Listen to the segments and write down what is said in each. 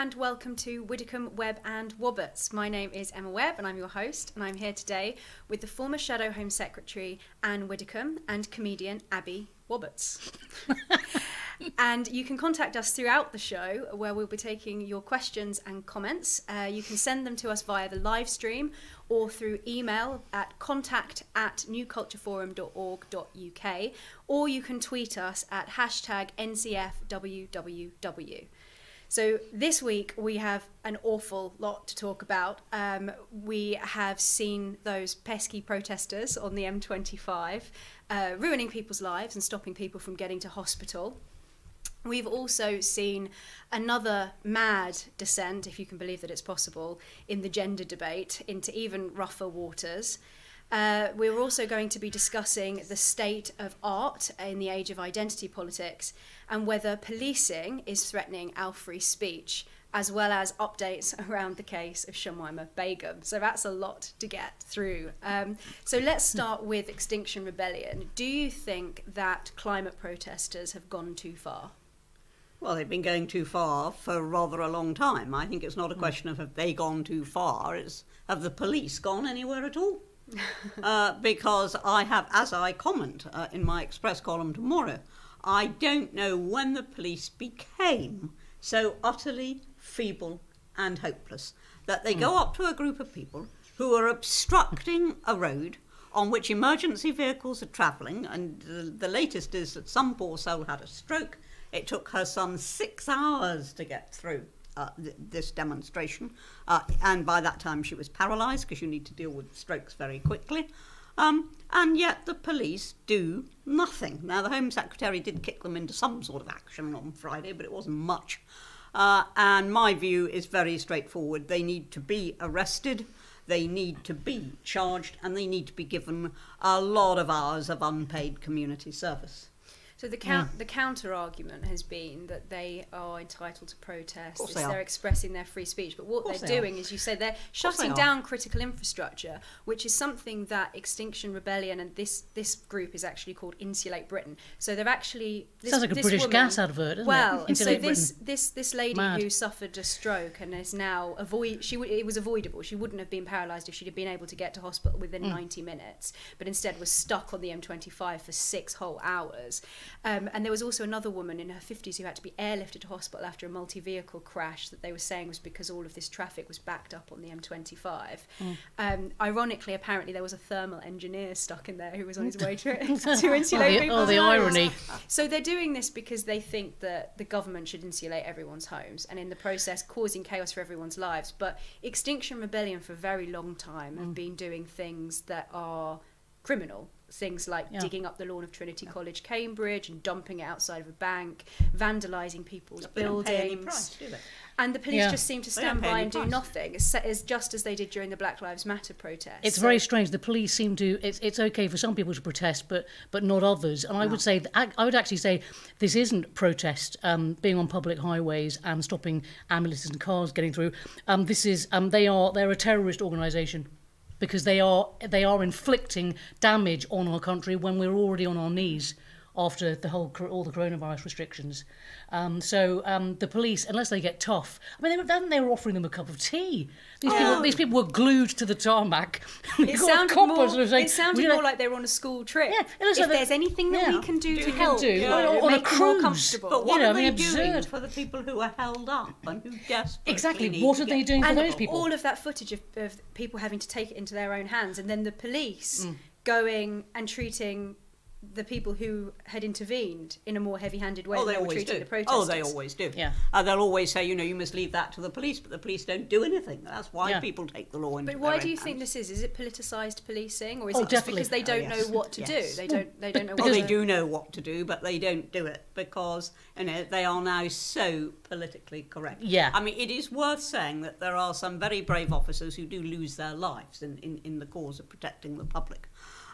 And welcome to Widdecombe Webb and Wobberts. My name is Emma Webb and I'm your host, and I'm here today with the former Shadow Home Secretary Ann Widdecombe and comedian Abi Wobberts. and you can contact us throughout the show where we'll be taking your questions and comments. Uh, you can send them to us via the live stream or through email at contact at newcultureforum.org.uk or you can tweet us at hashtag NCFWWW. So this week we have an awful lot to talk about. Um, we have seen those pesky protesters on the M25 uh, ruining people's lives and stopping people from getting to hospital. We've also seen another mad descent, if you can believe that it's possible, in the gender debate into even rougher waters. Uh, we're also going to be discussing the state of art in the age of identity politics and whether policing is threatening our free speech, as well as updates around the case of Shamima Begum. So that's a lot to get through. Um, so let's start with Extinction Rebellion. Do you think that climate protesters have gone too far? Well, they've been going too far for rather a long time. I think it's not a question of have they gone too far, it's have the police gone anywhere at all? uh, because I have, as I comment uh, in my Express column tomorrow, I don't know when the police became so utterly feeble and hopeless that they go up to a group of people who are obstructing a road on which emergency vehicles are travelling, and the, the latest is that some poor soul had a stroke. It took her son six hours to get through uh, th- this demonstration. Uh, and by that time, she was paralysed because you need to deal with strokes very quickly. Um, and yet the police do nothing. Now, the Home Secretary did kick them into some sort of action on Friday, but it wasn't much. Uh, and my view is very straightforward. They need to be arrested, they need to be charged, and they need to be given a lot of hours of unpaid community service. So the count, the counter argument has been that they are entitled to protest. They are. expressing their free speech, but what they're they doing is, you say, they're shutting they down critical infrastructure, which is something that Extinction Rebellion and this this group is actually called Insulate Britain. So they've actually this, sounds like a British woman, gas advert, doesn't well, it? so this this this lady Mad. who suffered a stroke and is now avoid she it was avoidable. She wouldn't have been paralysed if she'd have been able to get to hospital within mm. 90 minutes, but instead was stuck on the M25 for six whole hours. Um, and there was also another woman in her 50s who had to be airlifted to hospital after a multi vehicle crash that they were saying was because all of this traffic was backed up on the M25. Mm. Um, ironically, apparently, there was a thermal engineer stuck in there who was on his way to, to insulate oh, the, oh, the irony. So they're doing this because they think that the government should insulate everyone's homes and in the process causing chaos for everyone's lives. But Extinction Rebellion for a very long time mm. have been doing things that are criminal things like yeah. digging up the lawn of Trinity yeah. College, Cambridge, and dumping it outside of a bank, vandalising people's buildings. Price, and the police yeah. just seem to stand by and price. do nothing, as, as, just as they did during the Black Lives Matter protests. It's so. very strange. The police seem to. It's, it's okay for some people to protest, but but not others. And no. I would say, I would actually say, this isn't protest. Um, being on public highways and stopping ambulances and cars getting through. Um, this is. Um, they are. They're a terrorist organisation because they are they are inflicting damage on our country when we're already on our knees after the whole all the coronavirus restrictions. Um, so um, the police, unless they get tough, I mean, they, they were offering them a cup of tea. These, oh. people, these people were glued to the tarmac. It sounded, more, sort of saying, it sounded more like they were on a school trip. Yeah, if like there's anything that yeah. we can do, do to help, do. Yeah. Or, on a cruise. comfortable. But what you know, are they I mean, doing absurd. for the people who are held up and who desperately Exactly. What are they doing for those people? All of that footage of, of, people having to take it into their own hands, and then the police mm. going and treating the people who had intervened in a more heavy-handed way oh, they, they always do. the. Oh, they always do. Yeah. Uh, they'll always say, you know, you must leave that to the police, but the police don't do anything. That's why yeah. people take the law into But why do you hands. think this is? Is it politicised policing, or is oh, it just definitely. because they don't oh, yes. know what to yes. do? They don't. They don't know. What well, they do know what to do, but they don't do it because you know they are now so politically correct. Yeah. I mean, it is worth saying that there are some very brave officers who do lose their lives in, in, in the cause of protecting the public.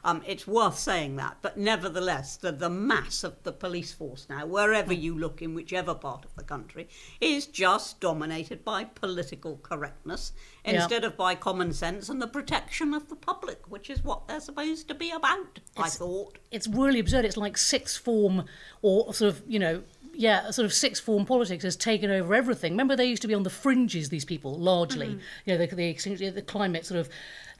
Um, it's worth saying that, but nevertheless, the, the mass of the police force now, wherever you look in whichever part of the country, is just dominated by political correctness instead of by common sense and the protection of the public, which is what they're supposed to be about, it's, I thought. It's really absurd. It's like sixth form or sort of, you know, yeah, sort of sixth form politics has taken over everything. Remember, they used to be on the fringes. These people, largely, Mm-hmm. you know, the, the the climate sort of.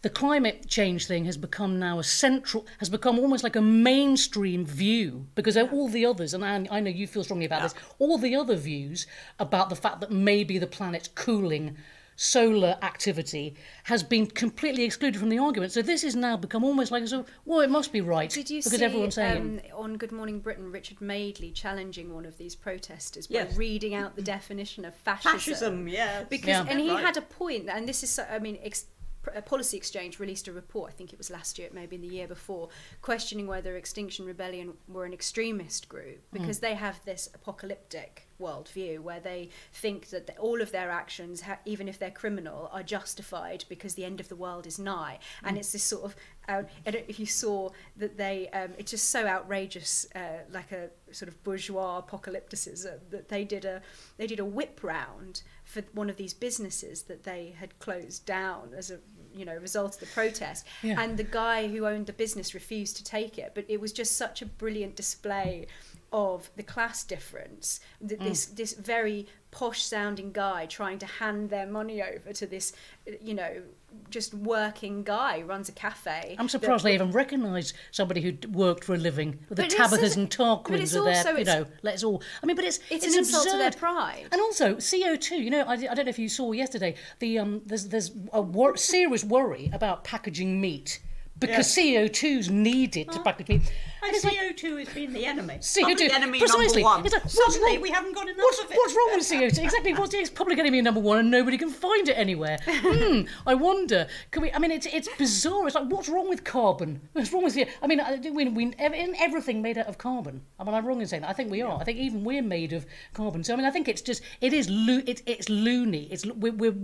The climate change thing has become now a central, has become almost like a mainstream view because all the others, and I, I know you feel strongly about this, all the other views about the fact that maybe the planet's cooling solar activity has been completely excluded from the argument. So this has now become almost like a sort of, well, it must be right Did you because see everyone's saying um, on Good Morning Britain Richard Madeley challenging one of these protesters by reading out the definition of fascism? Fascism, yes. Because Yeah. and he Right. had a point, and this is so, I mean. Ex- a Policy Exchange released a report, I think it was last year, maybe in the year before, questioning whether Extinction Rebellion were an extremist group because they have this apocalyptic worldview where they think that the, all of their actions, ha- even if they're criminal, are justified because the end of the world is nigh. And it's this sort of, out, I don't know if you saw that they, um, it's just so outrageous, uh, like a sort of bourgeois apocalypticism that they did a they did a whip round for one of these businesses that they had closed down as a you know result of the protest. Yeah. and the guy who owned the business refused to take it. But it was just such a brilliant display of the class difference that this mm. this very posh sounding guy trying to hand their money over to this you know just working guy runs a cafe I'm that- surprised they even recognise somebody who worked for a living the Tabithas and Tarquins are there. You know, let's all. I mean, but it's it's, it's an insult to their absurd. pride And also CO2. You know, I, I don't know if you saw yesterday. The um, there's there's a wor- serious worry about packaging meat because CO2 is needed to package meat. And CO2 has been the enemy. CO2 Public enemy precisely. number one. Like, what's wrong- we haven't got enough What's, of it. what's wrong with CO2? Exactly. What's it's public enemy number one, and nobody can find it anywhere. Hmm. I wonder. Can we? I mean, it's it's bizarre. It's like what's wrong with carbon? What's wrong with the? I mean, I- we we isn't everything made out of carbon. I mean, I'm wrong in saying that. I think we are. I think even we're made of carbon. So I mean, I think it's just it is lo- it's it's loony. It's we're, we're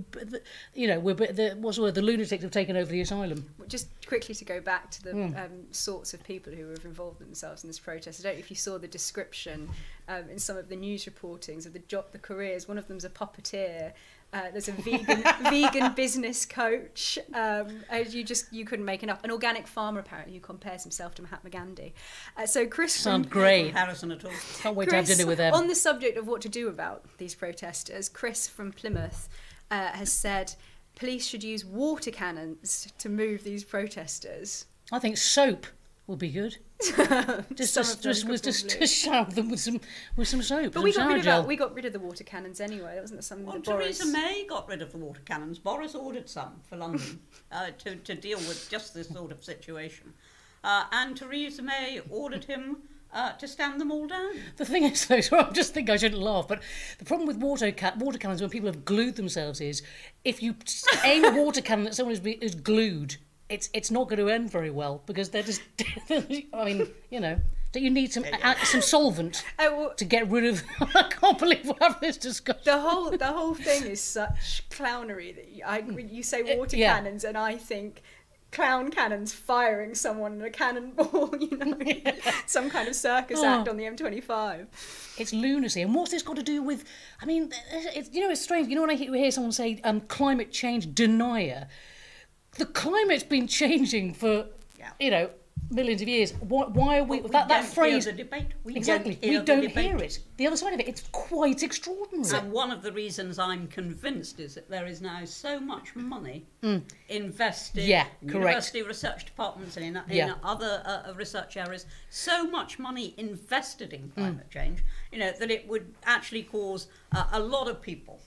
you know we're the what's the word? The lunatics have taken over the asylum. just quickly to go back to the Hmm. um, sorts of people who have involved themselves in this protest. I don't know if you saw the description um, in some of the news reportings of the job, the careers. One of them's a puppeteer. Uh, there's a vegan vegan business coach. Um, as you just you couldn't make enough. An organic farmer apparently who compares himself to Mahatma Gandhi. Uh, so Chris from Sound great. Harrison at all. Can't wait to have dinner with them. On the subject of what to do about these protesters, Chris from Plymouth uh, has said police should use water cannons to move these protesters. I think soap will be good. just Some just of them just, could was just probably- to shower them with some with some soap. But some we got shower rid of gel. that. We got rid of the water cannons anyway. That wasn't something Well, that Boris. Theresa May got rid of the water cannons. Boris ordered some for London uh, to, to deal with just this sort of situation. Uh, and Theresa May ordered him uh, to stand them all down. The thing is, though, so I just think I shouldn't laugh, but the problem with water, ca- water cannons when people have glued themselves is if you s- aim a water cannon at someone who's, be- who's glued, it's it's not going to end very well because they're just. I mean, you know, don't you need some uh, some solvent Oh, well, to get rid of? I can't believe we're having this discussion. the whole the whole thing is such clownery that you, I, you say water yeah. cannons and I think clown cannons firing someone in a cannonball. You know, some kind of circus Oh. act on the M25. It's lunacy. And what's this got to do with? I mean, it's, you know, it's strange. You know, when I hear hear someone say um, climate change denier, the climate's been changing for, Yeah. you know, millions of years. Why, why are we, But we that, that phrase? Hear the debate. We exactly. Don't we don't hear it. The other side of it, it's quite extraordinary. And one of the reasons I'm convinced is that there is now so much money invested Mm. Yeah, in correct. university research departments and in, in Yeah. other uh, research areas, so much money invested in Mm. climate change, you know, that it would actually cause uh, a lot of people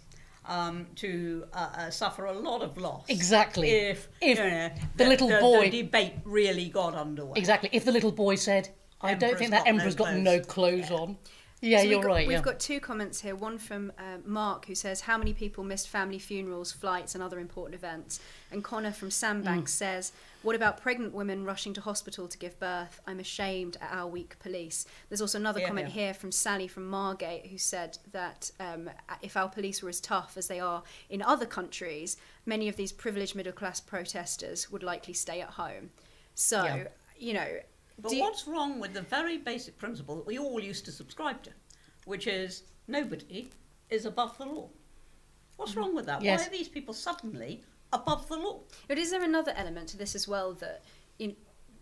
um, to uh, uh, suffer a lot of loss. Exactly. If, If you know, the little the, boy- the debate really got underway. Exactly. If the little boy said, "I don't think that emperor's got clothes." no clothes on," yeah, So you're we've got, right. We've yeah. got two comments here. One from uh, Mark, who says, "How many people missed family funerals, flights, and other important events?" And Connor from Sandbank says, "What about pregnant women rushing to hospital to give birth? I'm ashamed at our weak police." There's also another Yeah, comment yeah. here from Sally from Margate, who said that um, if our police were as tough as they are in other countries, many of these privileged middle class protesters would likely stay at home. So, you know. But do what's wrong with the very basic principle that we all used to subscribe to, which is nobody is above the law? What's mm-hmm. wrong with that? Yes. Why are these people suddenly above the law? But is there another element to this as well that in,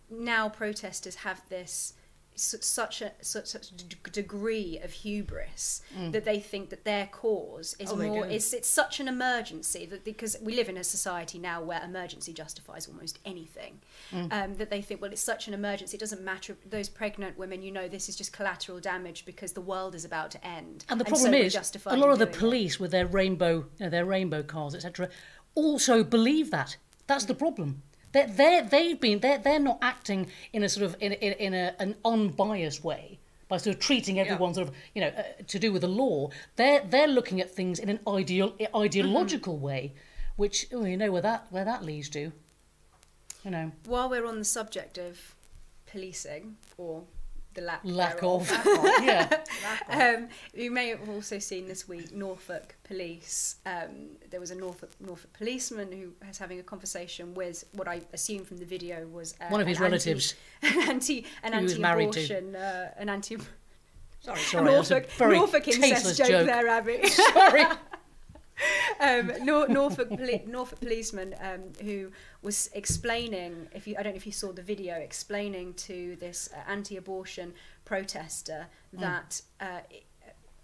now protesters have this such a such, such a degree of hubris mm. that they think that their cause is Oh, more do. it's such an emergency that because we live in a society now where emergency justifies almost anything mm. um, that they think well it's such an emergency it doesn't matter those pregnant women you know this is just collateral damage because the world is about to end And the problem we're is, justified a lot of the doing it. police with their rainbow, you know, their rainbow cars, etc., also believe that. That's the problem. They're, they're, they've been, they're, they're not acting in a sort of, in, in, in a, an unbiased way by sort of treating everyone sort of, you know, uh, to do with the law. They're, they're looking at things in an ideal, ideological way, which, oh, you know where that, where that leads to. You know, while we're on the subject of policing or the lack, lack thereof, of. yeah. Um, you may have also seen this week Norfolk police. Um, there was a Norfolk Norfolk policeman who was having a conversation with what I assume from the video was uh, One of his an anti- relatives. an anti, an Who he was married to. anti-abortion, uh, an anti. Sorry, Sorry, that's a Norfolk, very Norfolk incest joke, joke. there, Abi. Sorry. um, Nor- Norfolk, poli- Norfolk policeman um, who was explaining, if you, I don't know if you saw the video, explaining to this uh, anti-abortion protester that uh,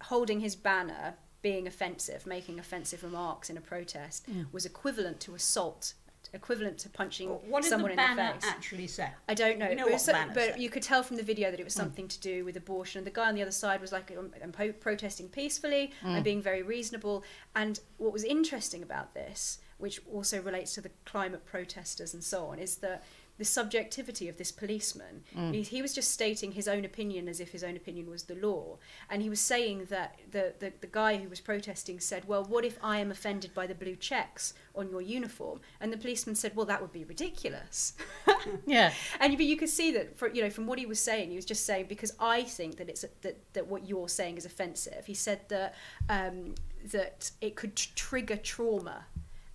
holding his banner, being offensive, making offensive remarks in a protest, was equivalent to assault, equivalent to punching What did someone the in the banner face. actually say? I don't know, You know but, it what was so- but you could tell from the video that it was hmm. something to do with abortion. And the guy on the other side was like, I'm, I'm po- protesting peacefully, I'm hmm. being very reasonable. And what was interesting about this, which also relates to the climate protesters and so on, is that the subjectivity of this policeman. He, he was just stating his own opinion as if his own opinion was the law. And he was saying that the, the, the guy who was protesting said, Well, what if I am offended by the blue checks on your uniform? And the policeman said, Well, that would be ridiculous. Yeah. And but you could see that, for, you know, from what he was saying, he was just saying because I think that it's that, that what you're saying is offensive. He said that um, that it could tr- trigger trauma,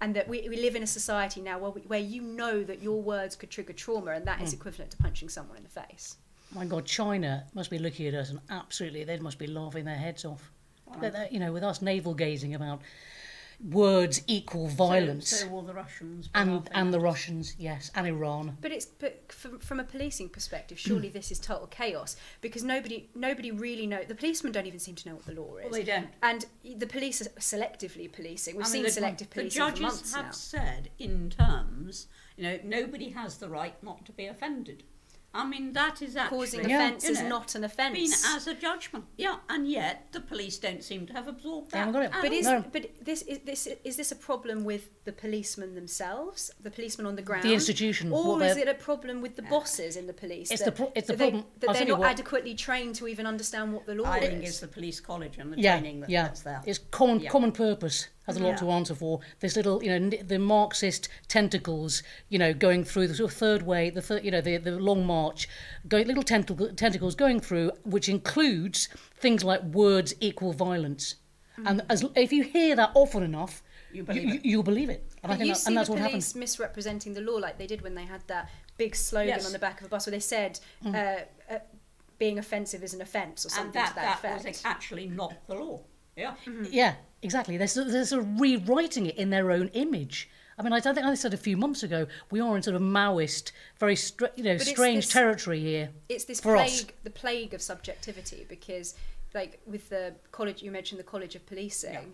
and that we, we live in a society now where we, where you know that your words could trigger trauma, and that is mm. equivalent to punching someone in the face. My God, China must be looking at us and absolutely they must be laughing their heads off. You know, with us navel gazing about words equal violence, So, so will the Russians. and and the? Russians, yes, and Iran. But it's but from, from a policing perspective, surely this is total chaos because nobody nobody really know. The policemen don't even seem to know what the law is. Well, they don't. And the police are selectively policing. We've I mean, seen the- selective the policing judges for months have now. said in terms, you know, nobody has the right not to be offended. I mean, that is actually Causing Yeah. offence you is know, not an offence. been as a judgment. Yeah, and yet the police don't seem to have absorbed that. got it. But all. is No. but this is this is this a problem with the policemen themselves, the policemen on the ground, The institution, or what is they're- it a problem with the uh, bosses in the police? It's that, the pro- it's the that they- problem- that I'll they're not what. adequately trained to even understand what the law I is. think it's the police college and the Yeah, training that, yeah. that's there. It's common Yeah. common purpose has a lot Yeah. to answer for. This little, you know, the Marxist tentacles, you know, going through the sort of third way, the third, you know, the the long march, going little tentacle, tentacles going through, which includes things like words equal violence. And as if you hear that often enough, You believe it. You, will believe it. And I think you that, see and that's the what police happens. misrepresenting the law like they did when they had that big slogan Yes. on the back of a bus where they said Mm. uh, uh, being offensive is an offence or something and that, to that, that effect. was actually not the law. Yeah. Yeah, exactly. They're, sort of- they're sort of rewriting it in their own image. I mean, I don't think I said a few months ago we are in sort of Maoist, very str- you know But strange this- territory here. it's this plague, us. the plague of subjectivity, because like with the college, you mentioned the College of Policing,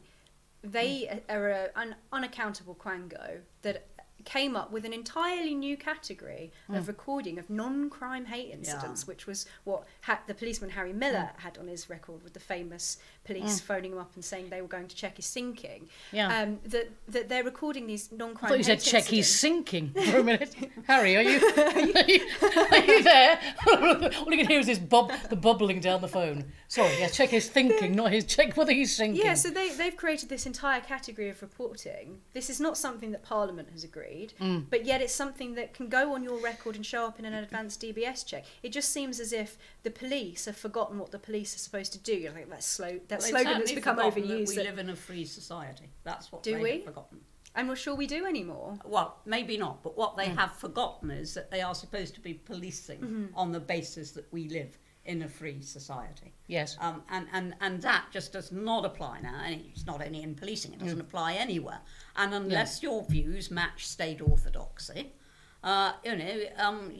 they are a, an unaccountable quango that came up with an entirely new category of hmm. recording of non-crime hate incidents, which was what ha- the policeman Harry Miller hmm. had on his record with the famous police hmm. phoning him up and saying they were going to check his sinking. Yeah. Um, that that they're recording these non-crime. thought you said check his sinking for a minute. Harry, are you, are you, are you there? All you can hear is this bub, the bubbling down the phone. Sorry, yeah, check his thinking, not his check whether he's sinking. Yeah, so they, they've created this entire category of reporting. This is not something that Parliament has agreed, Mm. but yet it's something that can go on your record and show up in an advanced DBS check. It just seems as if the police have forgotten what the police are supposed to do. You're like that slow that They've slogan that's become overused. That we that- live in a free society. That's what Do they we? have forgotten. I'm not sure we do anymore. Well, maybe not, but what they have forgotten is that they are supposed to be policing on the basis that we live in a free society. Yes. Um, and, and, and that just does not apply now. And it's not only in policing, it doesn't apply anywhere. And unless your views match state orthodoxy, uh, you know, um,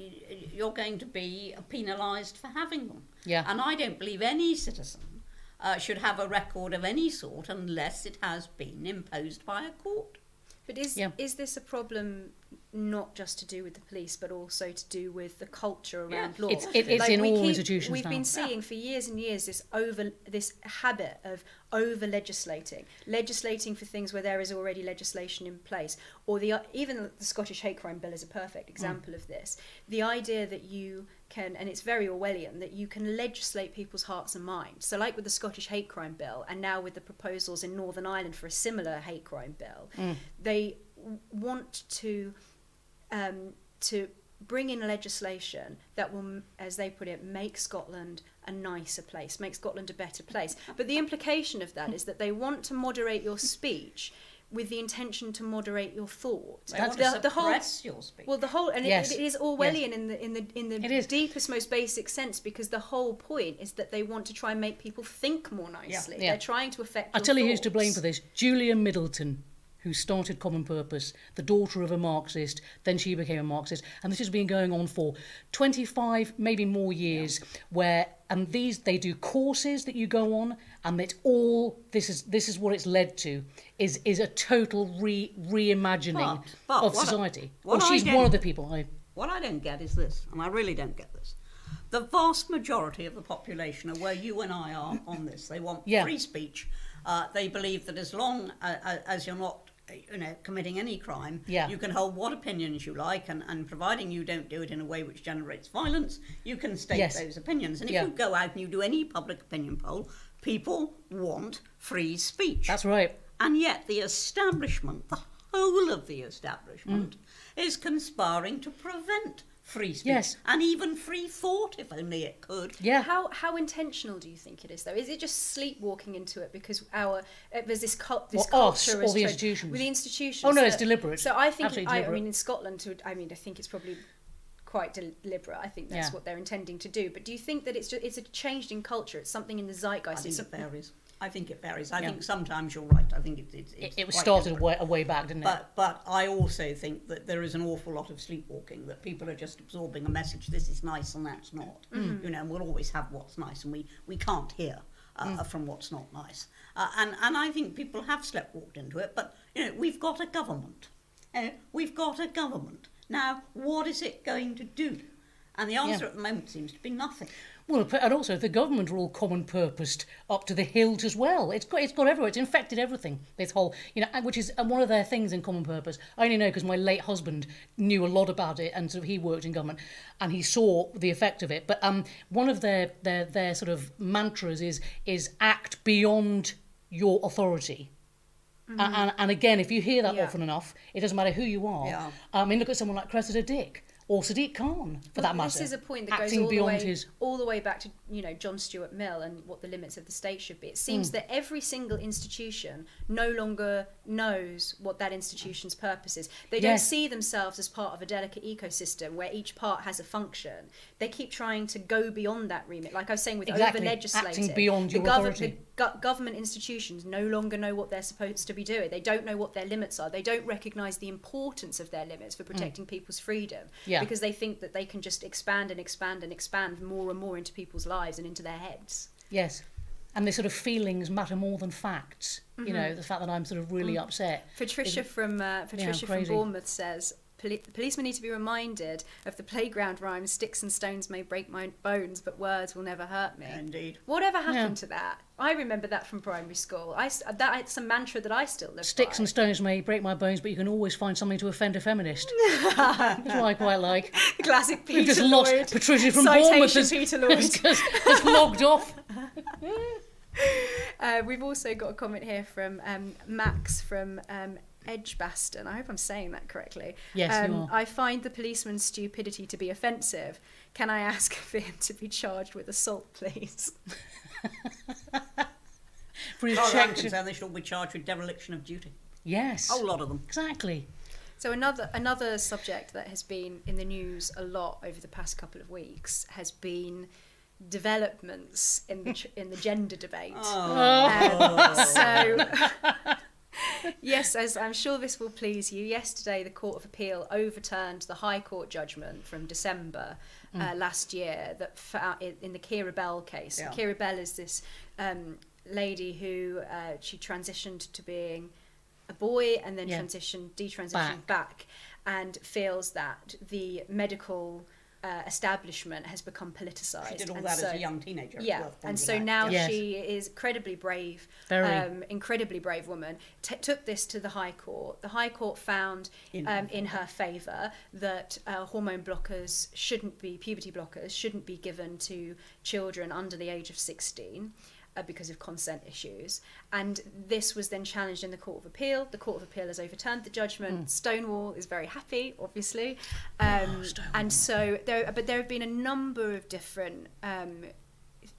you're going to be penalised for having them. Yeah. And I don't believe any citizen uh, should have a record of any sort unless it has been imposed by a court. But is Yeah. is this a problem not just to do with the police, but also to do with the culture around Yeah. law? It's- it- it's in we all institutions We've now. been seeing for years and years this over this habit of over legislating, legislating for things where there is already legislation in place, or the even the Scottish hate crime bill is a perfect Mm. example of this. The idea that you can, and it's very Orwellian, that you can legislate people's hearts and minds. So, like with the Scottish hate crime bill, and now with the proposals in Northern Ireland for a similar hate crime bill, Mm. they w- want to um, to bring in legislation that will, as they put it, make Scotland a nicer place, make Scotland a better place. But the implication of that is that they want to moderate your speech with the intention to moderate your thought. They want the, to the whole suppress your speech. well, the whole and Yes. it, it is Orwellian in the in the in the It is. deepest, most basic sense because the whole point is that they want to try and make people think more nicely. Yeah. They're trying to affect. I'll your tell you who's to blame for this. Julia Middleton, who started Common Purpose, the daughter of a Marxist, then she became a Marxist, and this has been going on for 25, maybe more years, where and these they do courses that you go on, and it's all this is this is what it's led to is is a total re reimagining But- but of what I- society. what well, she's one of the people I. What I don't get is this, and I really don't get this. The vast majority of the population are where you and I are on this. They want Yeah. free speech. Uh, they believe that as long uh, uh, as you're not, you know, committing any crime, Yeah. you can hold what opinions you like, and, and providing you don't do it in a way which generates violence, you can state Yes. those opinions. And if Yeah. you go out and you do any public opinion poll, people want free speech. That's right. And yet the establishment, the whole of the establishment, mm. is conspiring to prevent free speech. Yes. And even free thought, if only it could. Yeah. How how intentional do you think it is though? Is it just sleepwalking into it because our uh, there's this cult this Well, us culture or is the institutions? with the institutions? Oh, no, it's deliberate. So I think Absolutely I, I mean in Scotland, to, I mean I think it's probably quite deliberate. I think that's Yeah. what they're intending to do. But do you think that it's just it's a change in culture? It's something in the I zeitgeist. think It's it some- varies. I think it varies. I Yeah. think sometimes you're right. I think it, it, It, it was started way, way back, didn't it? But but I also think that there is an awful lot of sleepwalking. That people are just absorbing a message. This is nice and that's not. Mm. You know, and we'll always have what's nice, and we we can't hear uh, Mm. from what's not nice. Uh, and and I think people have sleptwalked into it. But you know, we've got a government. Uh, we've got a government now. What is it going to do? And the answer Yeah. at the moment seems to be nothing. Well, and also the government are all common purposed up to the hilt as well. It's got it's got everywhere. It's infected everything. This whole you know, which is one of their things in common purpose. I only know because my late husband knew a lot about it, and so he worked in government, and he saw the effect of it. But um, one of their their their sort of mantras is is act beyond your authority. A- And, and again, if you hear that Yeah. often enough, it doesn't matter who you are. Yeah. I mean, look at someone like Cressida Dick or Sadiq Khan, for that Well, matter. This is a point that acting goes all the, way, his all the way back to you know John Stuart Mill and what the limits of the state should be. It seems Mm. that every single institution no longer knows what that institution's purpose is. They don't see themselves as part of a delicate ecosystem where each part has a function. They keep trying to go beyond that remit. Like I was saying with Exactly. over legislating, Acting beyond the your gov- authority. the go- government institutions no longer know what they're supposed to be doing. They don't know what their limits are. They don't recognise the importance of their limits for protecting people's freedom Mm. Yeah. because they think that they can just expand and expand and expand more and more into people's lives and into their heads. Yes. And the sort of feelings matter more than facts. You Mm-hmm. know, the fact that I'm sort of really upset. Patricia from uh, Patricia from. Bournemouth says. "Poli- Policemen need to be reminded of the playground rhyme "Sticks and stones may break my bones, but words will never hurt me." Indeed. Whatever happened Yeah. to that? I remember that from primary school. I s- that it's a mantra that I still live Sticks by. and stones may break my bones, but you can always find something to offend a feminist. That's what I quite like. Classic Peter We've just Lloyd. lost Patricia from Citation Bournemouth has, Peter Lloyd. has, has, has logged off. Uh, we've also got a comment here from um, Max from um, Edgbaston. I hope I'm saying that correctly. Yes, you um, are. I find the policeman's stupidity to be offensive. Can I ask for him to be charged with assault, please? For his As far check. concerned, they should be charged with dereliction of duty. Yes. A whole lot of them. Exactly. So another another subject that has been in the news a lot over the past couple of weeks has been developments in the in the gender debate. Oh. Um, so yes, as I'm sure this will please you. Yesterday, the Court of Appeal overturned the High Court judgment from December uh, last year that found in, in the Keira Bell case. Yeah. Keira Bell is this um, lady who uh, she transitioned to being a boy and then Yeah. transitioned, detransitioned back. and feels that the medical uh, establishment has become politicised. She did all and that so, as a young teenager. Yeah, and so out. now Yes. she is incredibly brave, Very. um, incredibly brave woman. T- took this to the High Court. The High Court found In um, her in her favour that uh, hormone blockers shouldn't be puberty blockers shouldn't be given to children under the age of sixteen. Uh, because of consent issues, and this was then challenged in the Court of Appeal. The Court of Appeal has overturned the judgment. Stonewall is very happy, obviously, um, and so there. But there have been a number of different um,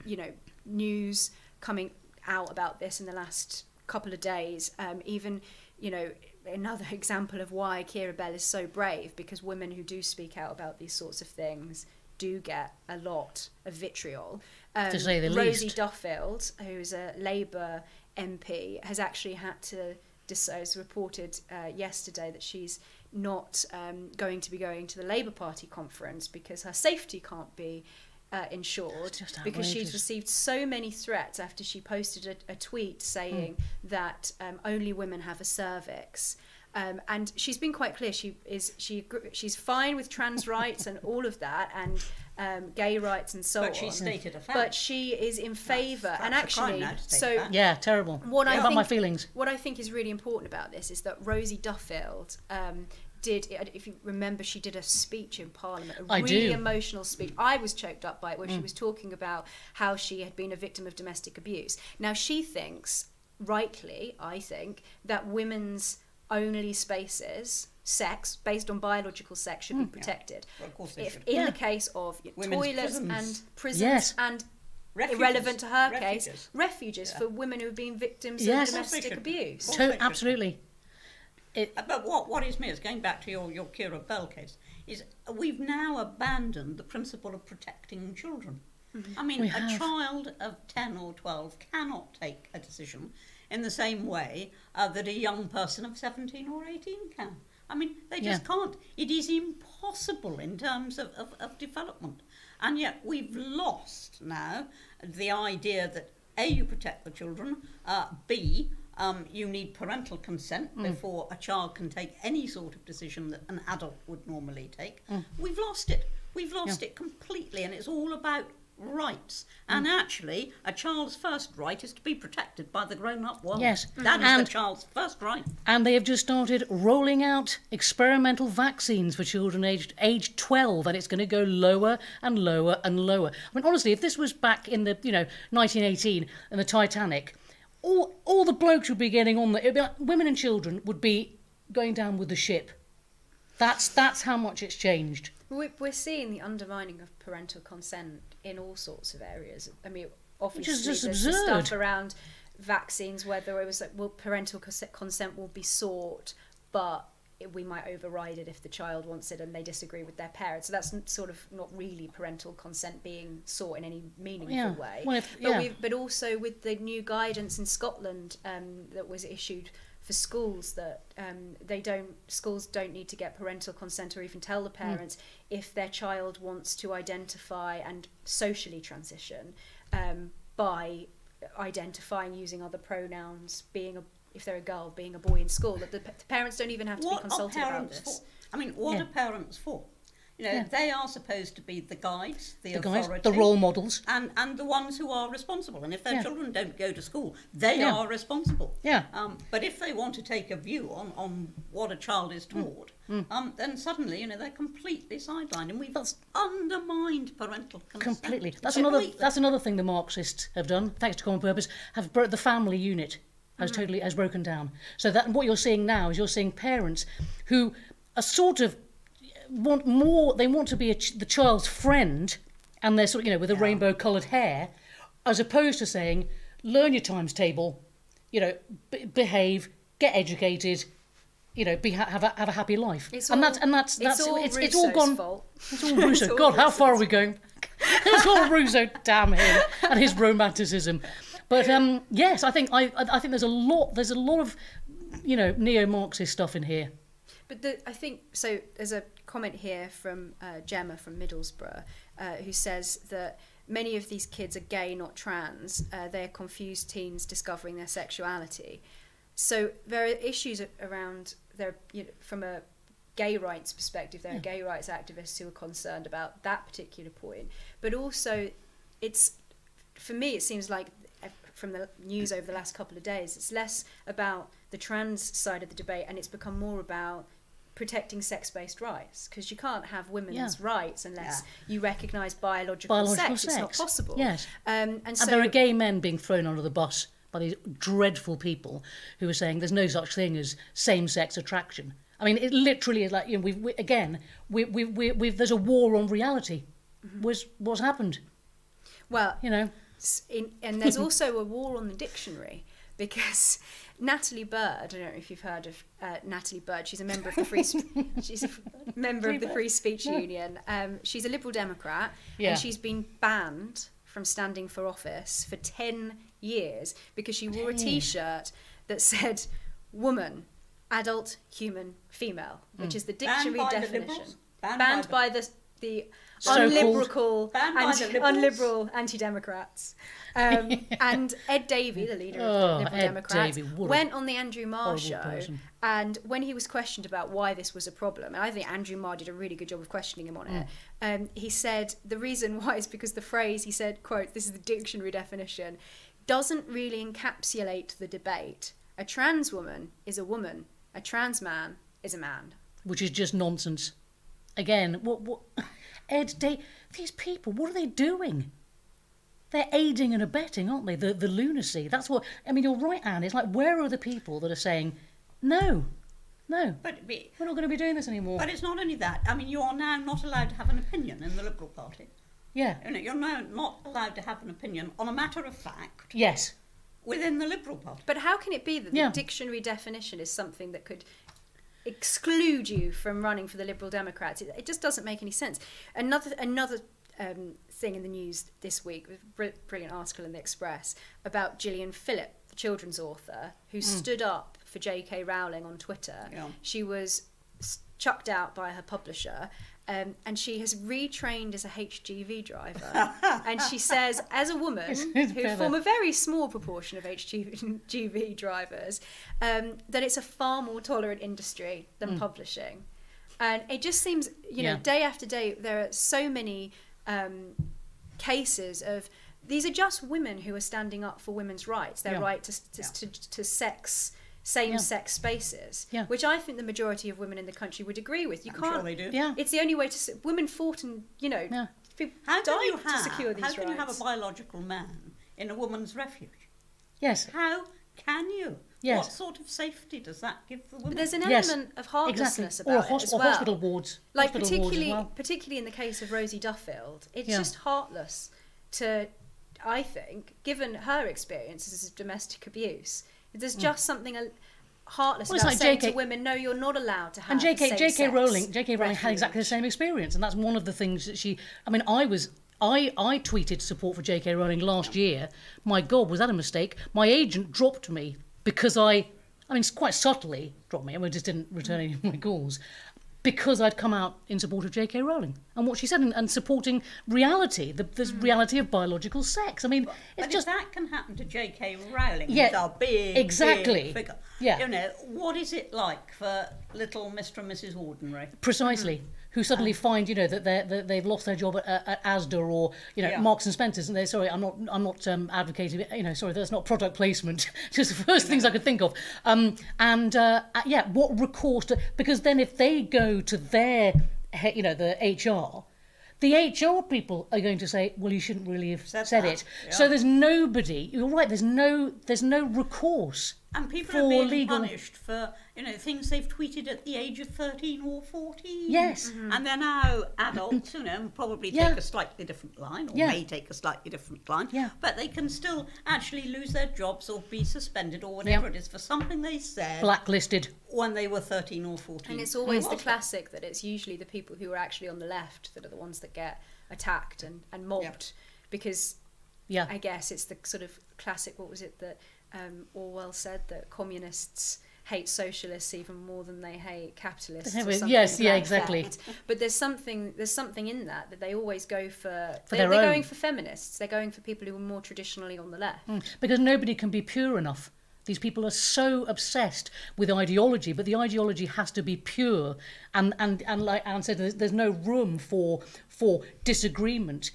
you know news coming out about this in the last couple of days um, even you know another example of why Keira Bell is so brave because women who do speak out about these sorts of things do get a lot of vitriol um, To say the Rosie least. Duffield who's a Labour MP has actually had to dis- as reported uh, yesterday that she's not um, going to be going to the Labour Party conference because her safety can't be uh, insured because she's received so many threats after she posted a, a tweet saying Hmm. that um, only women have a cervix. Um, and she's been quite clear. She is she she's fine with trans rights and all of that, and um, gay rights and so But on. she stated a fact. But she is in favour, and that's a crime actually, now to state so that. Yeah, terrible. what I about think, my feelings. What I think is really important about this is that Rosie Duffield um, did, if you remember, she did a speech in Parliament, a I really do. emotional speech. I was choked up by it, where she was talking about how she had been a victim of domestic abuse. Now she thinks, rightly, I think, that women's only spaces. Sex based on biological sex should be protected. Well, of course they if should. in Yeah. the case of Women's toilets prisons. and prisons Yes. and Refuges. irrelevant to her case, Refuges. refuges for women who have been victims Yes. of Of course they domestic abuse. To- absolutely. It, Uh, But what, what is me is going back to your, your Keira Bell case, is we've now abandoned the principle of protecting children. I mean, We a have. child of 10 or 12 cannot take a decision in the same way uh, that a young person of 17 or 18 can. I mean, they just Yeah. can't. It is impossible in terms of, of, of development. And yet we've lost now the idea that A, you protect the children, uh, B, um, you need parental consent before a child can take any sort of decision that an adult would normally take. We've lost it. We've lost it completely, and it's all about rights. Hmm. And actually, a child's first right is to be protected by the grown up world. Yes. That is And- the child's first right. and they have just started rolling out experimental vaccines for children aged age 12 and it's going to go lower and lower and lower i mean honestly if this was back in the you know 1918 and the titanic all all the blokes would be getting on the it'd be like, women and children would be going down with the ship that's that's how much it's changed We're seeing the undermining of parental consent in all sorts of areas. I mean, obviously, there's absurd. stuff around vaccines, whether it was like, well, parental consent will be sought, but we might override it if the child wants it and they disagree with their parents. So that's sort of not really parental consent being sought in any meaningful Yeah. way. Well, if- but, yeah. we've, but also with the new guidance in Scotland um, that was issued for schools that um, they don't schools don't need to get parental consent or even tell the Hmm. parents if their child wants to identify and socially transition um, by identifying using other pronouns, being a if they're a girl, being a boy in school, that the, p- the parents don't even have to what be consulted are about this. for? I mean, what Yeah. are parents for? You know, Yeah. they are supposed to be the guides, the, the guys authority, the role models and and the ones who are responsible. And if their Yeah. children don't go to school, they Yeah. are responsible. Yeah. Um, but if they want to take a view on, on what a child is Mm. taught, um, then suddenly you know they're completely sidelined, and we've undermined parental consent completely. That's another. That's another thing the Marxists have done, thanks to common purpose, have bro- the family unit has totally has broken down. So that what you're seeing now is you're seeing parents who are sort of want more. They want to be a ch- the child's friend, and they're sort of you know with a rainbow coloured hair, as opposed to saying, learn your times table, you know, b- behave, get educated. You know, be ha- have a have a happy life, It's and all- that's and that's it's all it's, it's all gone. fault. It's all Rousseau. all God, how far are we going? it's all Rousseau. Damn him and his romanticism. But um, yes, I think I I think there's a lot there's a lot of you know, neo-Marxist stuff in here. But the, I think so. There's a comment here from uh, Gemma from Middlesbrough uh, who says that many of these kids are gay, not trans. Uh, they're confused teens discovering their sexuality. So there are issues around there you know, from a gay rights perspective. There are gay rights activists who are concerned about that particular point, but also it's for me. It seems like uh, from the news over the last couple of days, it's less about the trans side of the debate and it's become more about protecting sex-based rights because you can't have women's Yeah. rights unless you recognise biological, Biological sex. It's not possible. Yes. Um, and so And there are gay men being thrown under the bus by these dreadful people who are saying there's no such thing as same-sex attraction. I mean, it literally is like you know, we've, we again, we, we, we, we've there's a war on reality. Was what's happened? well, You know, in, and there's also a war on the dictionary because Natalie Bird, I don't know if you've heard of uh, Natalie Bird. She's a member of the Free Sp- she's a f- member of the Free Speech Union. Um, she's a Liberal Democrat Yeah. and she's been banned from standing for office for 10 years because she wore a 10 years. t-shirt that said woman, adult, human, female, which is the dictionary by definition. Liberals? Banned Banned by by the the So-called- unliberal, anti, unliberal anti-democrats. Um, and Ed Davey, the leader of Oh, the Liberal Ed Democrats, Davey, went on the Andrew Marr show. person. And when he was questioned about why this was a problem, and I think Andrew Marr did a really good job of questioning him on it, Mm. um, he said the reason why is because the phrase, he said, quote, this is the dictionary definition, doesn't really encapsulate the debate. A trans woman is a woman. A trans man is a man. which is just nonsense. Again, what what Ed Day these people, what are they doing? They're aiding and abetting, aren't they? The the lunacy. That's what I mean. You're right, Ann. It's like where are the people that are saying, no, no, But, be- we're not going to be doing this anymore. but it's not only that. I mean, you are now not allowed to have an opinion in the Liberal Party. yeah. You know, you're now not allowed to have an opinion on a matter of fact Yes. within the Liberal Party. But how can it be that Yeah. the dictionary definition is something that could exclude you from running for the Liberal Democrats? It, it just doesn't make any sense. Another another um, thing in the news this week, br- brilliant article in the Express about Gillian Phillip, the children's author, who stood up for J.K. Rowling on Twitter. Yeah. She was chucked out by her publisher. Um, and she has retrained as a HGV driver. and she says, as a woman It's who better. form a very small proportion of HGV drivers, um, that it's a far more tolerant industry than publishing. And it just seems, you know, Yeah. day after day, there are so many um, cases of these are just women who are standing up for women's rights, their Yeah. right to, to, Yeah. to, to sex, same sex spaces, Yeah. which I think the majority of women in the country would agree with. You I'm can't. sure they do. Yeah. It's the only way to. Women fought and, you know, Yeah. people How can died you to have, secure these how can rights. you have a biological man in a woman's refuge? Yes. How can you? Yes. What sort of safety does that give the woman? But there's an Yes. element of Exactly. heartlessness Or, about hos- it as well. or hospital wards. like hospital wards as particularly well. particularly in the case of Rosie Duffield, it's Yeah. just heartless to I think, given her experiences of domestic abuse, there's just something heartless Mm. Well, about like saying JK to women, no, you're not allowed to have and JK JK Rowling JK Rowling had exactly the same experience, and that's one of the things that she. I mean, I was. I, I tweeted support for JK Rowling last year. My God, was that a mistake? My agent dropped me because I, I mean, quite subtly dropped me. I mean, just didn't return any of my calls because I'd come out in support of JK Rowling and what she said and, and supporting reality, the, the mm. reality of biological sex. I mean, But it's if just that can happen to J.K. Rowling, Yeah, our big, exactly. big figure, Yeah. you know, what is it like for little Mr. and Mrs. Ordinary? precisely hmm. Who suddenly find you know that they that they've lost their job at, at ASDA or you know Yeah. Marks and Spencers and they're sorry I'm not I'm not um, advocating you know sorry that's not product placement. Just the first things I could think of. Um, and uh, uh, yeah what recourse to, because then if they go to their you know the HR the HR people are going to say well you shouldn't really have Said said, it. Yeah. so there's nobody you're right there's no there's no recourse And people for are being legal punished for, you know, things they've tweeted at the age of 13 or 14. Yes. Mm-hmm. And they're now adults, you know, and probably take a slightly different line, or Yeah. may take a slightly different line. Yeah. But they can still actually lose their jobs or be suspended or whatever it is for something they said blacklisted when they were 13 or 14. And it's always the classic that it's usually the people who are actually on the left that are the ones that get attacked and, and mobbed because yeah I guess it's the sort of classic. What was it that um, Orwell said that communists hate socialists even more than they hate capitalists. They have or it- something yes, yeah, exactly. But there's something there's something in that that they always go for. For they, their they're going for feminists. They're going for people who are more traditionally on the left. because nobody can be pure enough. These people are so obsessed with ideology, but the ideology has to be pure, and and and like Ann said, there's, there's no room for for disagreement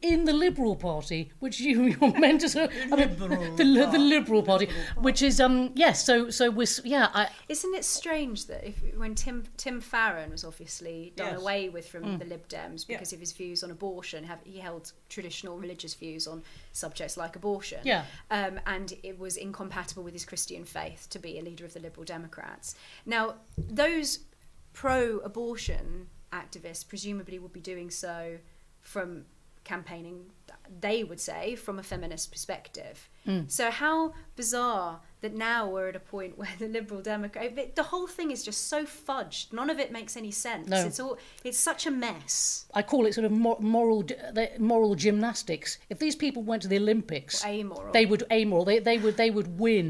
in the Liberal Party, which you you're meant to. sort of- I mean, Liberal the, the Liberal Party, which is um yes, so so we're yeah, I, Isn't it strange that if when Tim Tim Farron was obviously done Yes. away with from Mm. the Lib Dems Yeah. because of his views on abortion, have, he held traditional religious views on subjects like abortion. Yeah. Um, and it was incompatible with his Christian faith to be a leader of the Liberal Democrats. Now, those pro-abortion activists presumably would be doing so from campaigning they would say from a feminist perspective Mm. so how bizarre that now we're at a point where the liberal democrat the- the whole thing is just so fudged none of it makes any sense No. it's all it's such a mess I call it sort of mor- moral moral gymnastics. If these people went to the Olympics, amoral they would amoral. They they would they would win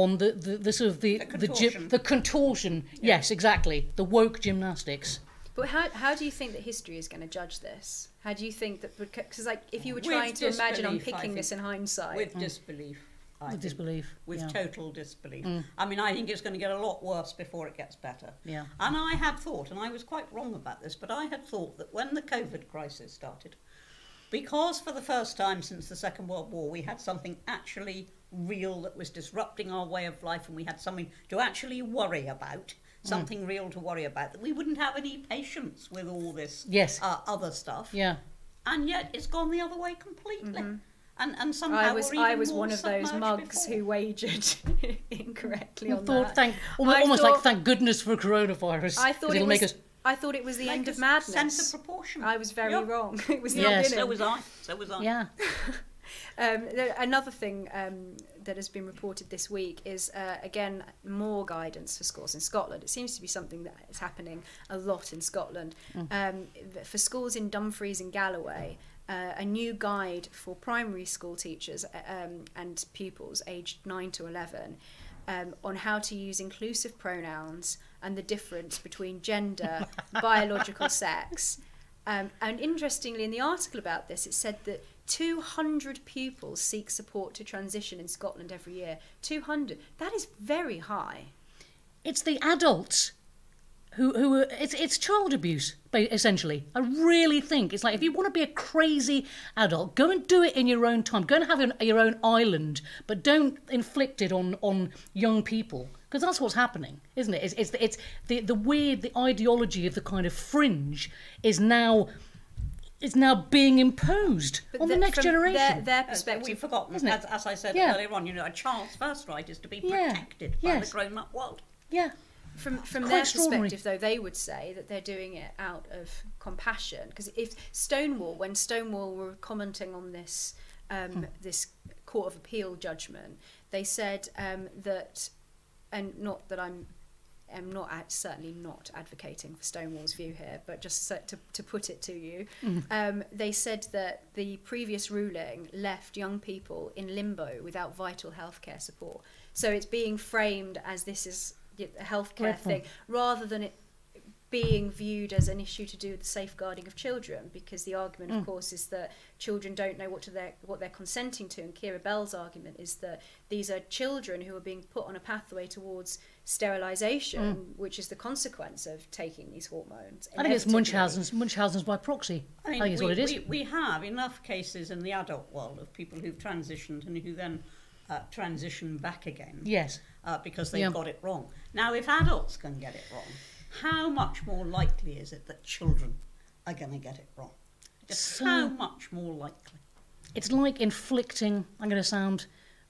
on the, the, the sort of the The the, gy- contortion. the contortion. Yes, exactly. The woke gymnastics. But how, how do you think that history is going to judge this? How do you think that because like if you were With trying to imagine disbelief, I unpicking this in hindsight, with mm. disbelief. I With think. disbelief. With yeah. total disbelief. Mm. I mean, I think it's going to get a lot worse before it gets better. Yeah. And I had thought, and I was quite wrong about this, but I had thought that when the COVID crisis started, because for the first time since the Second World War we had something actually real that was disrupting our way of life and we had something to actually worry about, something real to worry about, that we wouldn't have any patience with all this Yes. uh, other stuff. Yeah. And yet it's gone the other way completely. And, and somehow Mm-hmm. I was I was one of those mugs before. who wagered incorrectly I on thought that. thank almost, I almost like thank goodness for coronavirus. I 'cause thought it it'll was. make us I thought it was the Make end us of madness. Sense of proportion. I was very Yep. wrong. It was the Yes. beginning. So was I. So was I. yeah. Um, another thing um, that has been reported this week is uh, again more guidance for schools in Scotland. It seems to be something that is happening a lot in Scotland. Um, for schools in Dumfries and Galloway, uh, a new guide for primary school teachers uh, um, and pupils aged 9 to 11 um, on how to use inclusive pronouns and the difference between gender, biological sex. Um, and interestingly, in the article about this, it said that 200 pupils seek support to transition in Scotland every year. 200. That is very high. It's the adults who who it's it's child abuse essentially. I really think it's like if you want to be a crazy adult, go and do it in your own time. Go and have your, your own island, but don't inflict it on on young people because that's what's happening, isn't it? It's it's, it's the the weird the ideology of the kind of fringe is now is now being imposed But on the the- next from generation. Their, their As perspective. we've forgotten, Isn't it? as, as I said Yeah. earlier on, you know, a child's first right is to be Yeah. protected by Yes. the grown-up world. yeah. from from quite their perspective though they would say that they're doing it out of compassion because if stonewall when stonewall were commenting on this um, this court of appeal judgment they said um, that and not that i'm am not ad- certainly not advocating for Stonewall's view here, but just so, to, to put it to you, um, they said that the previous ruling left young people in limbo without vital healthcare support. So it's being framed as this is a healthcare thing rather than it being viewed as an issue to do with the safeguarding of children because the argument of course is that children don't know what to their what they're consenting to. And Keira Bell's argument is that these are children who are being put on a pathway towards sterilization which is the consequence of taking these hormones I think it's. Munchausen's Munchausen's by proxy. I, think it's we, what it is. We, we have enough cases in the adult world of people who've transitioned and who then uh, transition back again yes. uh, because they've Yeah. got it wrong. Now, if adults can get it wrong, how much more likely is it that children are going to get it wrong? Just So- how much more likely? It's like inflicting, I'm going to sound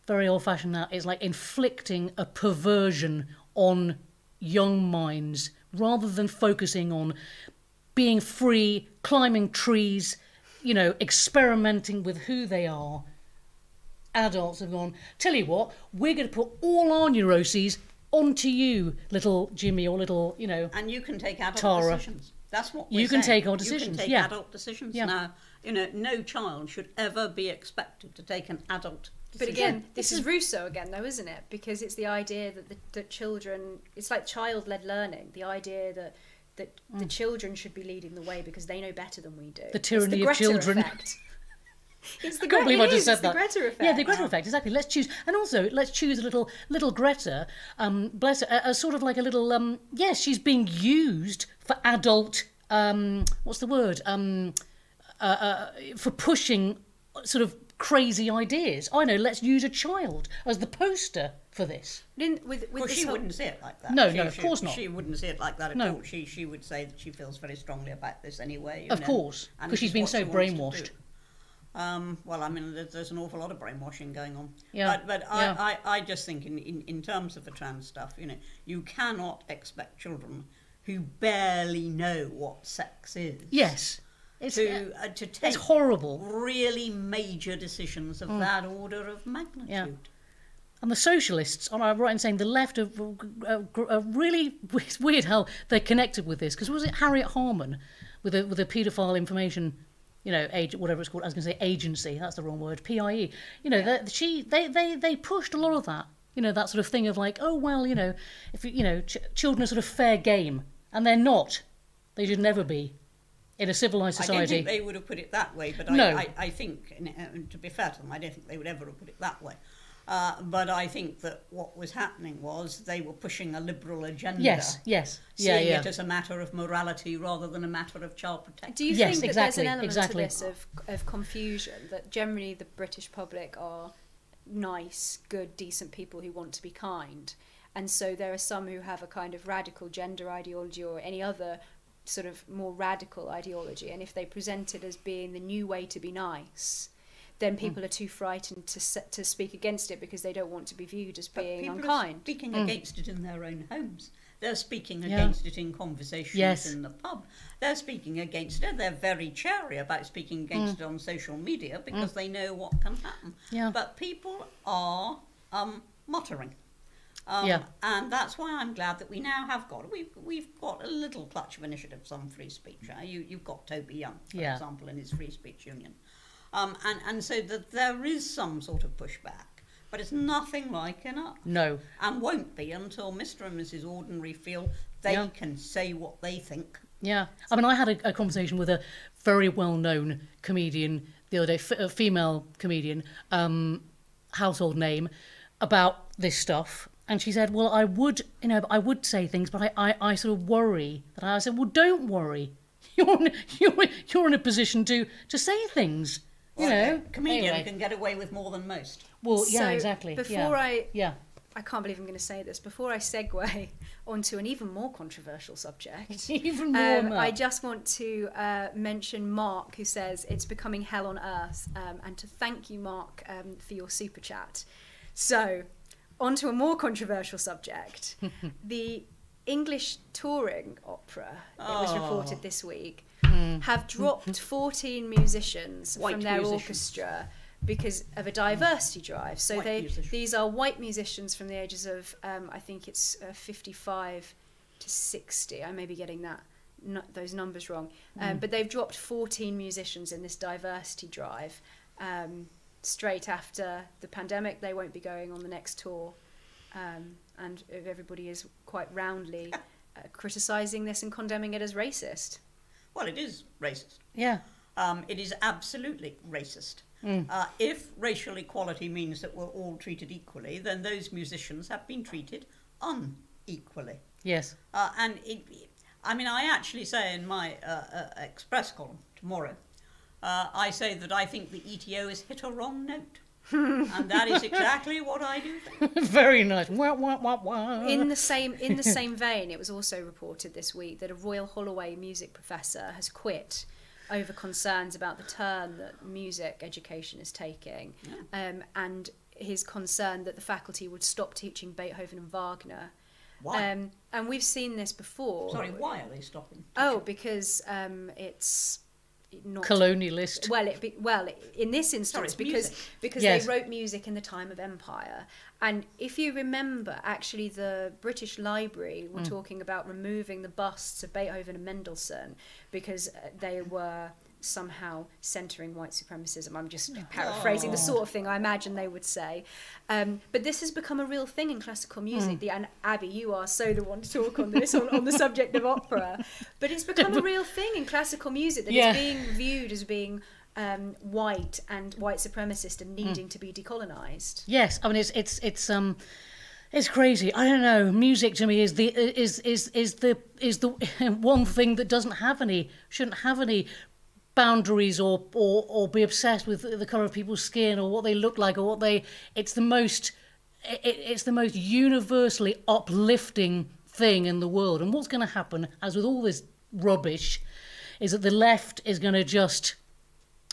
very old fashioned now, it's like inflicting a perversion on young minds rather than focusing on being free, climbing trees, you know, experimenting with who they are. Adults have gone, tell you what, we're going to put all our neuroses onto you, little Jimmy or little, you know. And you can take adult Tara. decisions. That's what You we're can saying. take our You can take yeah. adult decisions Yeah. now. You know, no child should ever be expected to take an adult But again, this is Rousseau again, though, isn't it? Because it's the idea that the that children, it's like child-led learning. The idea that that the children should be leading the way because they know better than we do. Mm. The It's tyranny of children. Effect. It's the I can't believe I just said it's that. The Greta effect. Yeah, the Greta effect, exactly. Let's choose, and also let's choose a little little Greta. Um, bless her, a, a sort of like a little. Um, yes, she's being used for adult. Um, what's the word? Um, uh, uh, for pushing sort of crazy ideas. I know. Let's use a child as the poster for this. In, with, with Well, this she whole- wouldn't see it like that. No, She- no, of she- course not. She wouldn't see it like that at No. all. She she would say that she feels very strongly about this anyway. you Of know, course, and 'cause this she's is been so she to brainwashed. Um, well, I mean, there's, there's an awful lot of brainwashing going on. Yeah, But, but yeah. I, I, I just think, in, in, in terms of the trans stuff, you know, you cannot expect children who barely know what sex is Yes, it's to uh, to take it's horrible. really major decisions Mm. of that order of magnitude. Yeah. And the socialists, am I right in saying the left are, are, are really it's weird how they're connected with this? Because was it Harriet Harman with a with a paedophile information, you know, age whatever it's called? I was going to say agency. That's the wrong word. PIE. You know, that she they, they they pushed a lot of that. You know, that sort of thing of like, oh well, you know, if you you know, ch- children are sort of fair game, and they're not. They should never be in a civilized society. I don't think they would have put it that way, but No. I, I, I think, and, to be fair to them, I don't think they would ever have put it that way. Uh, but I think that what was happening was they were pushing a liberal agenda. yes, yes, yeah, Seeing yeah. it as a matter of morality rather than a matter of child protection. Do you Yes, think that exactly, there's an element exactly. to this of, of confusion that generally the British public are nice, good, decent people who want to be kind, and so there are some who have a kind of radical gender ideology or any other sort of more radical ideology, and if they present it as being the new way to be nice. Then Hmm. people are too frightened to se- to speak against it because they don't want to be viewed as But being people are unkind. speaking against it in their own homes. They're speaking Hmm. Yeah. against it in conversations Yes. in the pub. They're speaking against it. They're very chary about speaking against Hmm. it on social media because they know what can happen. Yeah. But people are um, muttering. Um, Yeah. And that's why I'm glad that we now have got we've we've got a little clutch of initiatives on free speech. Uh, you you've got Toby Young, for Yeah. example, in his free speech union, um, and and so that there is some sort of pushback, but it's nothing like enough No, and won't be until Mr. and Mrs. Ordinary feel they Yeah. can say what they think. Yeah, I mean, I had a, a conversation with a very well-known comedian the other day, f- a female comedian, um, household name, about this stuff, and she said, "Well, I would, you know, I would say things, but I, I, I sort of worry." That I said, "Well, don't worry. You're in, you're you're in a position to to say things, you know." a comedian Anyway. can get away with more than most. Well, yeah, So, exactly. Before yeah. I yeah, I can't believe I'm going to say this. Before I segue onto an even more controversial subject, even more. um, I just want to uh, mention Mark, who says it's becoming hell on earth, um, and to thank you, Mark, um, for your super chat. So, onto a more controversial subject. the English touring opera, it was Oh. reported this week, Hmm. have dropped 14 musicians White from their musicians. orchestra because of a diversity drive. So White they musicians. these are white musicians from the ages of um, I think it's uh, 55 to 60. I may be getting that n- those numbers wrong, um, but they've dropped 14 musicians in this diversity drive. Um, straight after the pandemic, they won't be going on the next tour, um, and everybody is quite roundly uh, criticising this and condemning it as racist. Well, it is racist. yeah, Um, it is absolutely racist. Uh, if racial equality means that we're all treated equally, then those musicians have been treated unequally. yes, Uh, and it, I mean, I actually say in my uh, uh, Express column tomorrow, uh, I say that I think the ETO has hit a wrong note. and that is exactly what I do very nice. Wah, wah, wah, wah. In the same in the same vein, it was also reported this week that a Royal Holloway music professor has quit over concerns about the turn that music education is taking, um, and his concern that the faculty would stop teaching Beethoven and Wagner. Why? Um, and we've seen this before. Sorry, why are they stopping? Oh, because um, it's not Colonialist. well, it be, well in this instance it's because music. because Yes. they wrote music in the time of empire, and if you remember, actually, the British Library were talking about removing the busts of Beethoven and Mendelssohn because uh, they were somehow centering white supremacism. I'm just paraphrasing the sort of thing I imagine they would say. Um, but this has become a real thing in classical music. The, and Abi, you are so the one to talk on this on, on the subject of opera. But it's become a real thing in classical music that Yeah. it's being viewed as being um, white and white supremacist and needing to be decolonized. Yes, I mean it's it's it's um it's crazy. I don't know. Music to me is the is is is the is the one thing that doesn't have any shouldn't have any boundaries or or or be obsessed with the color of people's skin or what they look like or what they it's the most it, it's the most universally uplifting thing in the world. And what's going to happen as with all this rubbish is that the left is going to just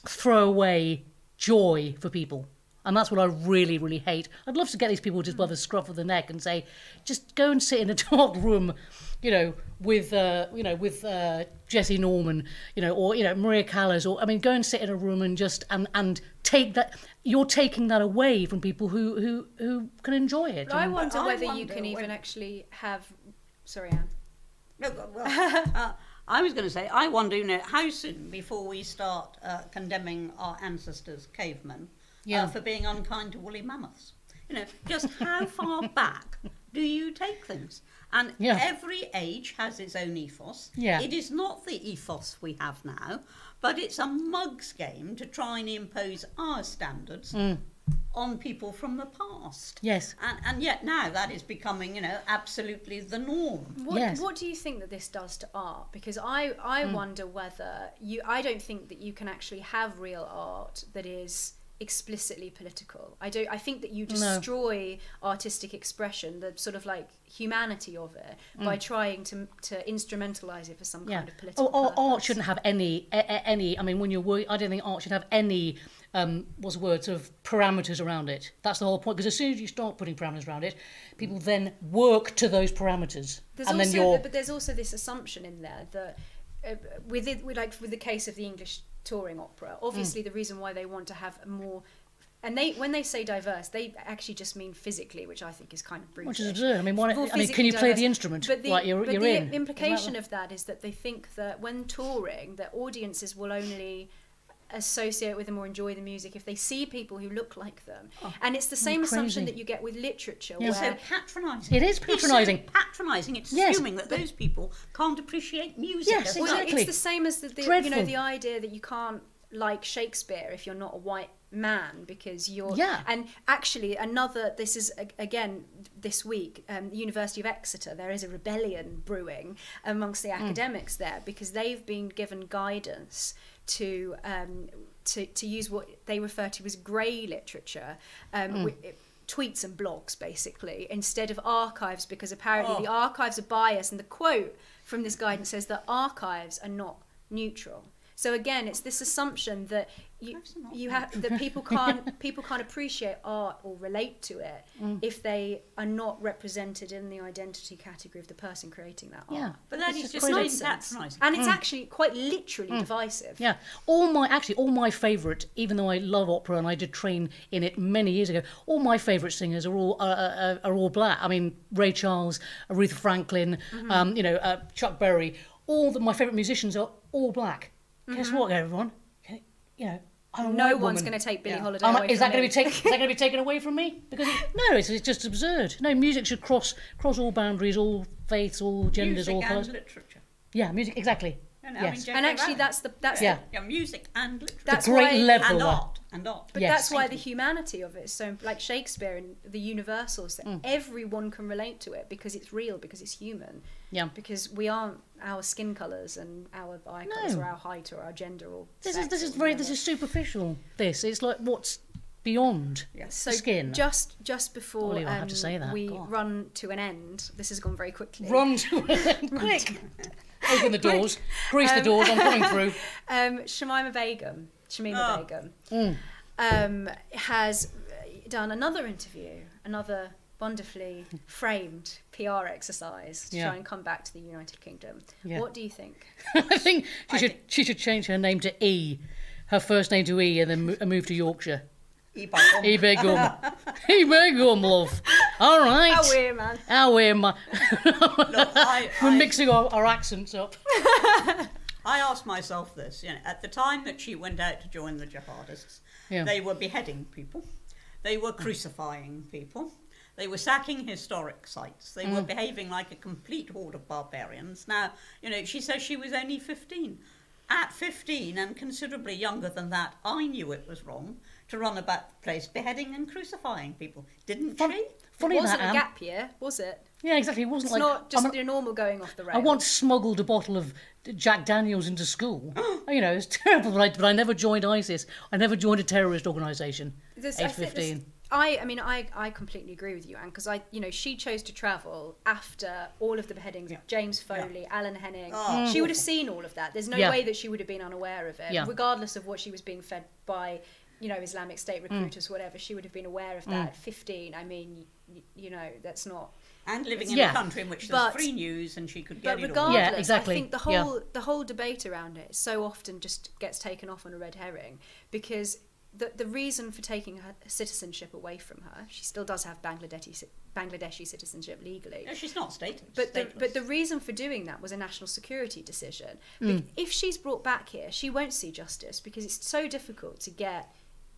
throw away joy for people. And that's what I really, really hate. I'd love to get these people just by the scruff of the neck and say, just go and sit in a dark room, you know, with, uh, you know, with uh, Jessye Norman, you know, or you know Maria Callas, or I mean, go and sit in a room and just and and take that. You're taking that away from people who who who can enjoy it. But I wonder I whether you wonder can even actually have. Sorry, Ann. No, well, uh, I was going to say, I wonder, you know, how soon before we start uh, condemning our ancestors, cavemen, Yeah. uh, for being unkind to woolly mammoths? You know, just how far back do you take things? And Yeah. every age has its own ethos. Yeah. It is not the ethos we have now, but it's a mug's game to try and impose our standards Mm. on people from the past. Yes. And, and yet now that is becoming, you know, absolutely the norm. What, Yes. what do you think that this does to art? Because I, I wonder whether you. I don't think that you can actually have real art that is explicitly political. I don't. I think that you destroy artistic expression, the sort of like humanity of it, by trying to to instrumentalize it for some yeah. kind of political. Oh, art, art shouldn't have any a, a- any. I mean, when you're working, I don't think art should have any. Um, what's the word? Sort of parameters around it. That's the whole point. Because as soon as you start putting parameters around it, people then work to those parameters, There's and also, then you're. but there's also this assumption in there that uh, with it, with like with the case of the English touring opera, obviously Mm. the reason why they want to have more and they when they say diverse, they actually just mean physically, which I think is kind of brutish. Which is absurd. I mean, More I mean, can you play the instrument But the, like you're, but you're the in? implication of that is that they think that when touring, that audiences will only associate with them or enjoy the music if they see people who look like them. and it's the same assumption Oh. that you get with literature, Yeah. It's so patronising. It is patronising. It's patronising. patronising. It's Yes. assuming that those people can't appreciate music. Yes, as Well, well. it's the same as the, the you know the idea that you can't like Shakespeare if you're not a white man because you're Yeah. and actually another this is again this week um, the University of Exeter there is a rebellion brewing amongst the Hmm. academics there because they've been given guidance to um, to to use what they refer to as grey literature um, Hmm. wi- tweets and blogs basically instead of archives because apparently Oh. the archives are biased and the quote from this guidance says that archives are not neutral so again it's this assumption that you you have that people can't people can't appreciate art or relate to it Mm. if they are not represented in the identity category of the person creating that art Yeah. But that It's is just just crazy. plain nonsense. and it's actually quite literally divisive Yeah, all my actually all my favourite, even though I love opera and I did train in it many years ago, all my favourite singers are all uh, uh, are all black. I mean, Ray Charles, Aretha Franklin, Mm-hmm. um, you know, uh, Chuck Berry. All the, my favourite musicians are all black. Guess what, everyone? Okay, You know, I'm a Mm-hmm. no white one's going to take Billie Yeah. Holiday away is that going to be taken? Is that going to be taken away from me? Because it, no, it's, it's just absurd. No, music should cross cross all boundaries, all faiths, all genders, music all and colours. literature. Yeah, music exactly. You know, I mean, yes. And actually Rowling. that's the that's Yeah. the, Yeah, music and literature. That's great why- level. and that- art. And art. But Yes. that's why Thank the humanity of it is so like Shakespeare and the universals Mm. that everyone can relate to it because it's real because it's human Yeah. because we aren't our skin colors and our eye colors No. or our height or our gender or This sex is this is very this is superficial. This it's like what's beyond so skin. just just before Ollie, I have to um, say that, we God. run to an end this has gone very quickly Run to it quick. Open the doors, grease the Um, doors. I'm coming through. um, Shamima Begum, Shamima Oh. Begum, Mm. um, has done another interview, another wonderfully framed PR exercise to Yeah. try and come back to the United Kingdom. Yeah. What do you think? I think she I should think- she should change her name to E, her first name to E, and then mo- move to Yorkshire. E-bike. E Begum, E Begum, love. All right. We're man. How am I? Look, I, We're I- mixing our, our accents up. I asked myself this, you know, at the time that she went out to join the jihadists, Yeah. they were beheading people, they were crucifying people, they were sacking historic sites, they were mm. behaving like a complete horde of barbarians. Now, you know, she says she was only 15. At 15 and considerably younger than that, I knew it was wrong to run about the place beheading and crucifying people. Didn't Fun- she? Funny it wasn't that, a gap year, was it? Yeah, exactly. It wasn't like not just I mean, your normal going off the rails. I once smuggled a bottle of Jack Daniels into school. you know, it's terrible, but I, but I never joined ISIS. I never joined a terrorist organisation. There's- Age I think there's- 15. I, I mean, I, I completely agree with you, Ann, because I, you know, she chose to travel after all of the beheadings. James Foley, Alan Henning. Oh, she would have seen all of that. There's no Yeah. way that she would have been unaware of it, Yeah. regardless of what she was being fed by, you know, Islamic State mm. recruiters, whatever. She would have been aware of mm. that. At 15, I mean, you, you know, that's not. And living in Yeah. a country in which there's But- free news and she could get But it all. regardless, Yeah, exactly. I think the whole Yeah. the whole debate around it so often just gets taken off on a red herring because the the reason for taking her citizenship away from her, she still does have Bangladeshi Bangladeshi citizenship legally. No, she's not status. But the, but the reason for doing that was a national security decision. Be- mm. If she's brought back here, she won't see justice because it's so difficult to get.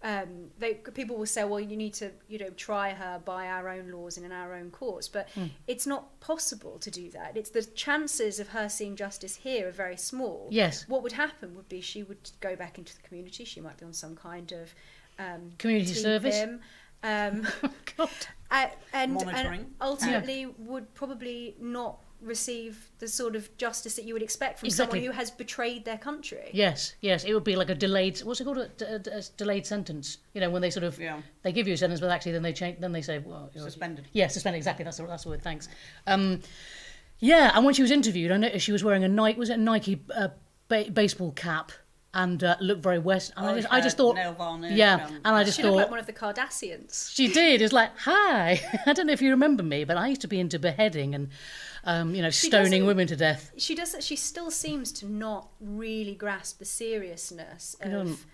Um, they people will say, well, you need to you know try her by our own laws and in our own courts, but Hmm. it's not possible to do that. It's the chances of her seeing justice here are very small. Yes. What would happen would be she would go back into the community. She might be on some kind of um, Community service? TPIM, Um, God. uh, and, Monitoring. and ultimately would probably not receive the sort of justice that you would expect from Exactly. someone who has betrayed their country. Yes, yes, it would be like a delayed. What's it called? A, a- a delayed sentence. You know, when they sort of Yeah. they give you a sentence, but actually then they change. Then they say, well, you know, Suspended. Yeah, suspended. Exactly. That's the that's the word. Thanks. Um, yeah, and when she was interviewed, I noticed she was wearing a Nike. Was it a Nike uh, ba- baseball cap? And uh, looked very west. And I Oh, just, I just thought, nail yeah. and- And I just She looked thought, like one of the Kardashians. She did. It's like, hi. I don't know if you remember me, but I used to be into beheading and, um, you know, She stoning women to death. She does. She still seems to not really grasp the seriousness of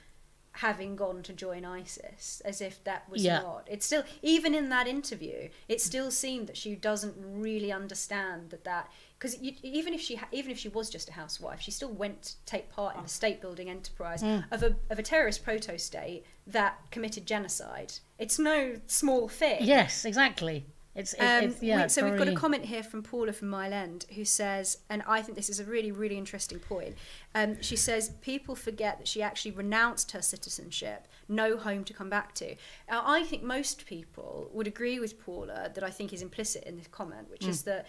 having gone to join ISIS, as if that was Yeah. not. It's still even in that interview, it still seemed that she doesn't really understand that that because even if she ha- even if she was just a housewife, she still went to take part in the state building enterprise Mm. of a of a terrorist proto state that committed genocide. It's no small thing. Yes, exactly. It's, it's, Um, it's yeah. we- so we've got a comment here from Paula from Mile End who says, and I think this is a really, really interesting point. Um, she says people forget that she actually renounced her citizenship, no home to come back to. Now, I think most people would agree with Paula that I think is implicit in this comment, which Mm. is that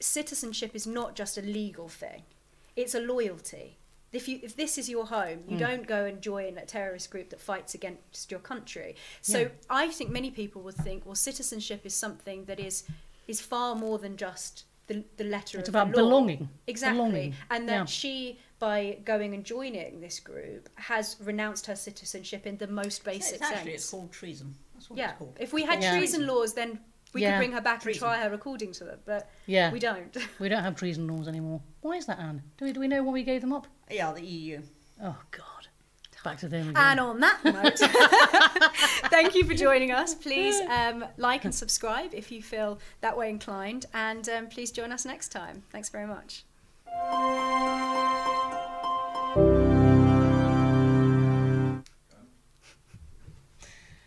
citizenship is not just a legal thing; it's a loyalty. If you if this is your home, Mm. you don't go and join a terrorist group that fights against your country. So Yeah. I think many people would think, well, citizenship is something that is is far more than just the the letter It's of about the law. It's about belonging. Exactly, Belonging. and that Yeah. she, by going and joining this group, has renounced her citizenship in the most basic It's actually, sense. it's called treason. That's what yeah, it's called. if we had Yeah. treason laws, then we Yeah. could bring her back Treason. and try her according to them, but Yeah. we don't. We don't have treason laws anymore. Why is that, Ann? Do we, do we know when we gave them up? Yeah, the EU. Oh, God. Back to them again. And on that note, thank you for joining us. Please um, like and subscribe if you feel that way inclined, and um, please join us next time. Thanks very much.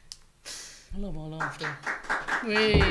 I love our laughter. Whee.